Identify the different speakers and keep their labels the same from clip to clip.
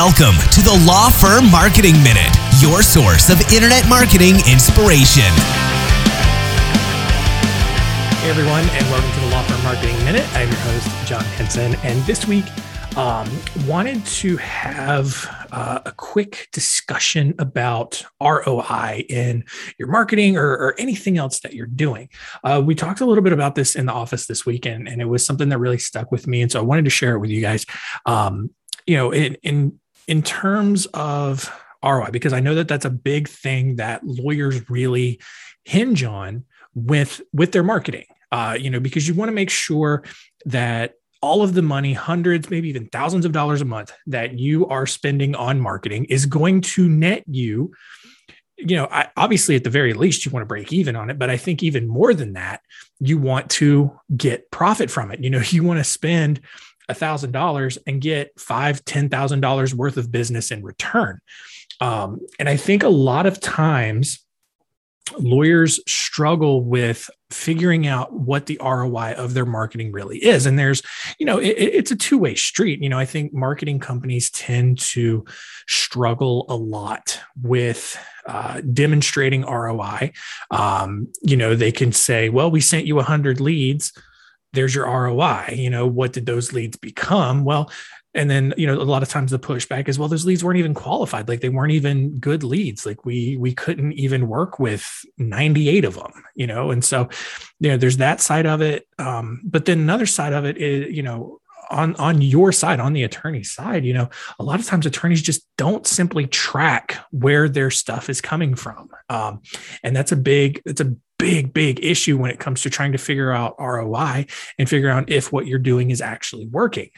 Speaker 1: Welcome to the Law Firm Marketing Minute, your source of internet marketing inspiration.
Speaker 2: Hey everyone, and welcome to the Law Firm Marketing Minute. I'm your host, John Henson, and this week um, wanted to have uh, a quick discussion about ROI in your marketing or, or anything else that you're doing. Uh, we talked a little bit about this in the office this weekend, and it was something that really stuck with me, and so I wanted to share it with you guys. Um, you know, in in in terms of ROI, because I know that that's a big thing that lawyers really hinge on with with their marketing. Uh, you know, because you want to make sure that all of the money, hundreds, maybe even thousands of dollars a month that you are spending on marketing is going to net you. You know, I, obviously, at the very least, you want to break even on it, but I think even more than that, you want to get profit from it. You know, you want to spend thousand dollars and get five, ten thousand dollars worth of business in return. Um, and I think a lot of times lawyers struggle with figuring out what the ROI of their marketing really is. And there's, you know, it, it's a two way street. You know, I think marketing companies tend to struggle a lot with uh, demonstrating ROI. Um, you know, they can say, well, we sent you 100 leads there's your ROI. You know, what did those leads become? Well, and then you know a lot of times the pushback is well those leads weren't even qualified like they weren't even good leads like we we couldn't even work with 98 of them you know and so you know there's that side of it um, but then another side of it is you know on on your side on the attorney side you know a lot of times attorneys just don't simply track where their stuff is coming from um, and that's a big it's a big big issue when it comes to trying to figure out roi and figure out if what you're doing is actually working.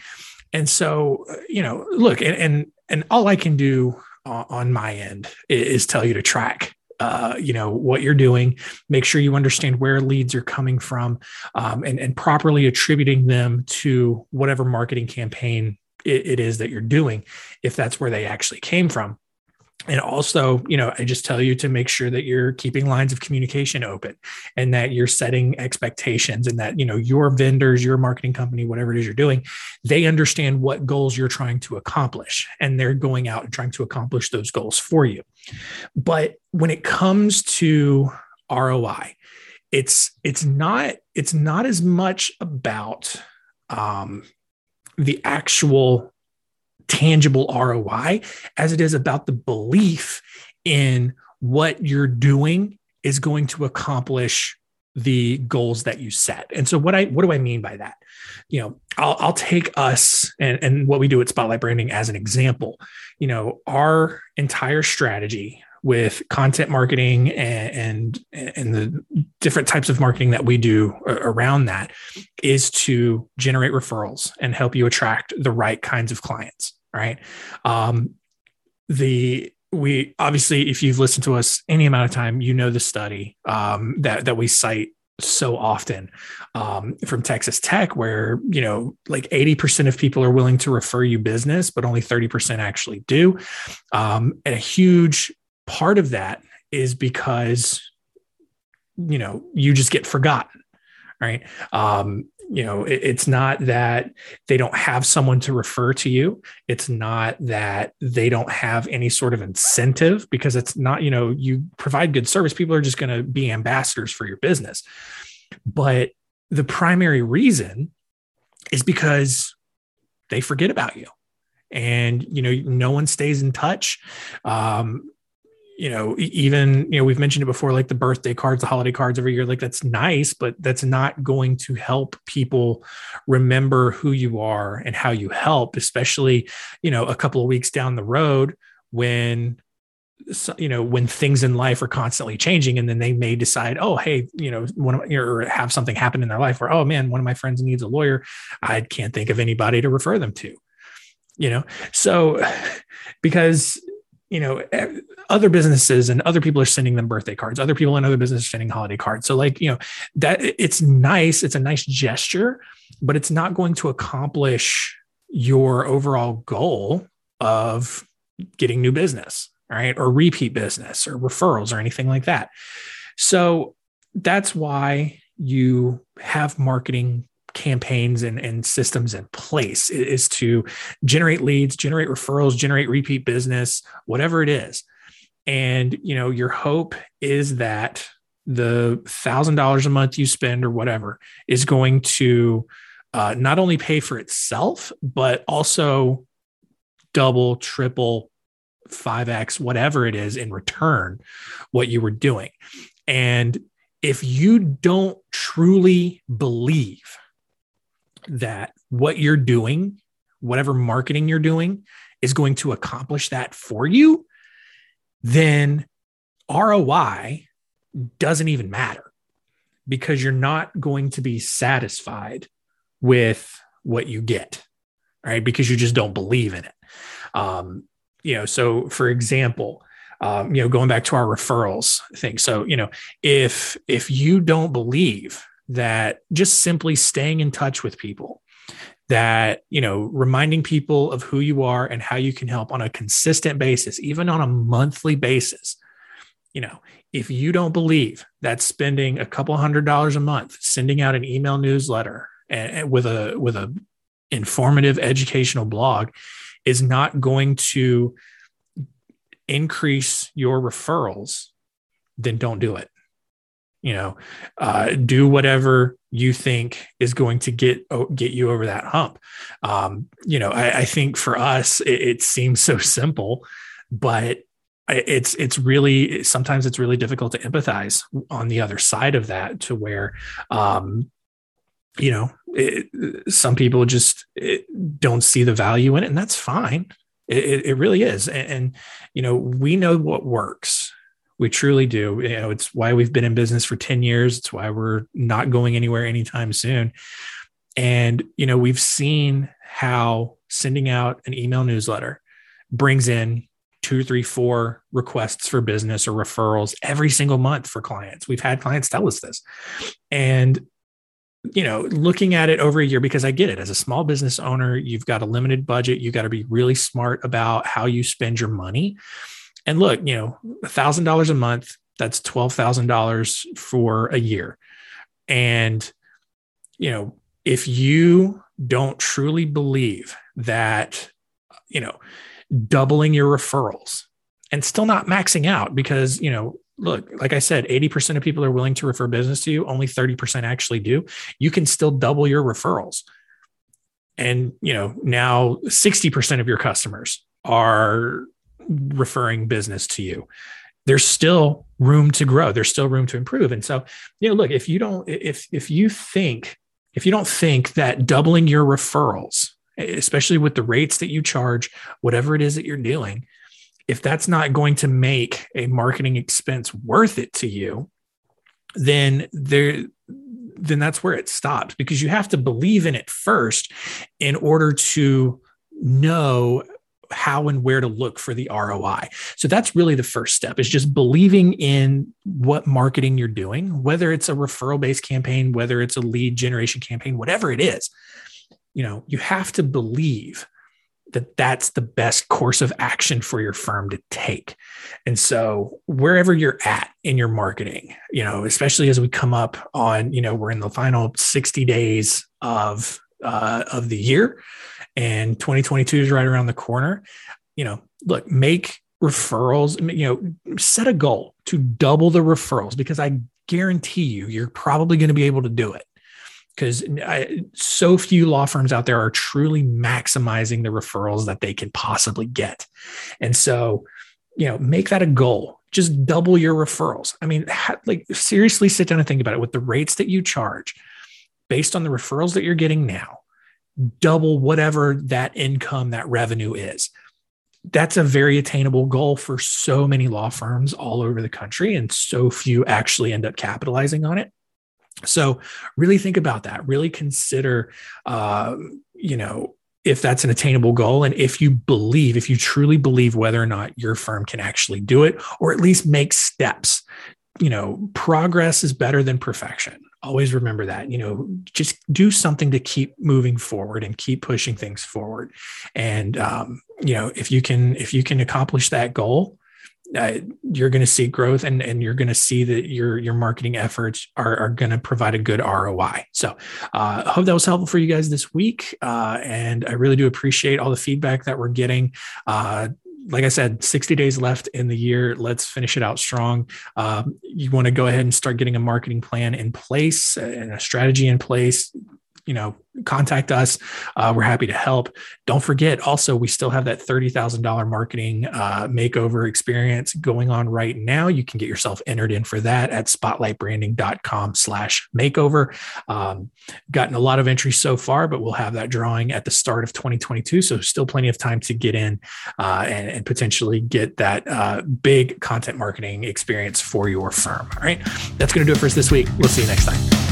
Speaker 2: And so uh, you know look and and, and all i can do on my end is tell you to track uh, you know what you're doing make sure you understand where leads are coming from um, and, and properly attributing them to whatever marketing campaign it, it is that you're doing if that's where they actually came from and also you know i just tell you to make sure that you're keeping lines of communication open and that you're setting expectations and that you know your vendors your marketing company whatever it is you're doing they understand what goals you're trying to accomplish and they're going out and trying to accomplish those goals for you. But when it comes to roi it's it's not it's not as much about um, the actual tangible ROI as it is about the belief in what you're doing is going to accomplish the goals that you set. And so what I what do I mean by that? You know, I'll, I'll take us and, and what we do at Spotlight Branding as an example. You know, our entire strategy with content marketing and, and, and the different types of marketing that we do around that is to generate referrals and help you attract the right kinds of clients right um, the we obviously if you've listened to us any amount of time you know the study um, that that we cite so often um, from Texas Tech, where you know like eighty percent of people are willing to refer you business, but only thirty percent actually do. Um, and a huge part of that is because you know you just get forgotten right? Um, you know it, it's not that they don't have someone to refer to you. It's not that they don't have any sort of incentive because it's not you know you provide good service people are just going to be ambassadors for your business. But the primary reason is because they forget about you. And you know no one stays in touch. Um, you know even you know we've mentioned it before like the birthday cards the holiday cards every year like that's nice but that's not going to help people remember who you are and how you help especially you know a couple of weeks down the road when you know when things in life are constantly changing and then they may decide oh hey you know one of or have something happen in their life where oh man one of my friends needs a lawyer. I can't think of anybody to refer them to you know? So because you know eh, other businesses and other people are sending them birthday cards. Other people in other businesses are sending holiday cards. So like you know that it's nice. It's a nice gesture but it's not going to accomplish your overall goal of getting new business right? Or repeat business or referrals or anything like that. So that's why you have marketing campaigns and, and systems in place is to generate leads generate referrals generate repeat business whatever it is. And you know your hope is that the thousand dollars a month you spend or whatever is going to uh, not only pay for itself but also double triple 5x whatever it is in return what you were doing. And if you don't truly believe that what you're doing, whatever marketing you're doing, is going to accomplish that for you, then ROI doesn't even matter because you're not going to be satisfied with what you get, right? Because you just don't believe in it. Um, you know, so for example, um, you know, going back to our referrals thing. So, you know, if if you don't believe that just simply staying in touch with people, that you know, reminding people of who you are and how you can help on a consistent basis, even on a monthly basis, you know, if you don't believe that spending a couple hundred dollars a month sending out an email newsletter and, with a with a informative educational blog is not going to increase your referrals, then don't do it. You know, uh, do whatever you think is going to get get you over that hump. Um, you know, I, I, think for us, it, it seems so simple, but it's it's really sometimes it's really difficult to empathize on the other side of that to where um, you know it, some people just it, don't see the value in it and that's fine it, it really is. And, and, you know, we know what works. We truly do. You know, it's why we've been in business for 10 years. It's why we're not going anywhere anytime soon. And, you know, we've seen how sending out an email newsletter brings in two, three, four requests for business or referrals every single month for clients. We've had clients tell us this. And you know, looking at it over a year, because I get it as a small business owner, you've got a limited budget. You got to be really smart about how you spend your money. And look, you know, a thousand dollars a month, that's $12,000 for a year. And, you know, if you don't truly believe that, you know, doubling your referrals and still not maxing out because, you know, look, like I said, 80% of people are willing to refer business to you, only 30% actually do. You can still double your referrals. And, you know, now 60% of your customers are referring business to you. There's still room to grow. There's still room to improve. And so, you know, look, if you don't if if you think if you don't think that doubling your referrals, especially with the rates that you charge, whatever it is that you're doing, if that's not going to make a marketing expense worth it to you, then there then that's where it stops because you have to believe in it first in order to know how and where to look for the ROI. So that's really the first step is just believing in what marketing you're doing, whether it's a referral based campaign, whether it's a lead generation campaign, whatever it is. You know, you have to believe that that's the best course of action for your firm to take. And so wherever you're at in your marketing, you know, especially as we come up on, you know, we're in the final 60 days of uh, of the year and 2022 is right around the corner, you know, look, make referrals, you know, set a goal to double the referrals because I guarantee you you're probably going to be able to do it because so few law firms out there are truly maximizing the referrals that they can possibly get. And so, you know, make that a goal. Just double your referrals. I mean, like seriously sit down and think about it with the rates that you charge based on the referrals that you're getting now, double whatever that income, that revenue is. That's a very attainable goal for so many law firms all over the country, and so few actually end up capitalizing on it. So really think about that. Really consider, uh, you know, if that's an attainable goal and if you believe, if you truly believe whether or not your firm can actually do it, or at least make steps. You know, progress is better than perfection. Always remember that. You know, just do something to keep moving forward and keep pushing things forward. And um, you know, if you can, if you can accomplish that goal, uh, you're going to see growth and, and you're going to see that your your marketing efforts are, are going to provide a good ROI. So uh, I hope that was helpful for you guys this week. Uh, and I really do appreciate all the feedback that we're getting. Like I said, 60 days left in the year. Let's finish it out strong. Um, you want to go ahead and start getting a marketing plan in place and a strategy in place you know, contact us. Uh, we're happy to help. Don't forget, also, we still have that $30,000 marketing uh, makeover experience going on right now. You can get yourself entered in for that at spotlightbranding.com slash makeover. Um, gotten a lot of entries so far, but we'll have that drawing at the start of 2022. So still plenty of time to get in uh, and, and, potentially get that uh, big content marketing experience for your firm. All right. That's going to do it for us this week. We'll see you next time.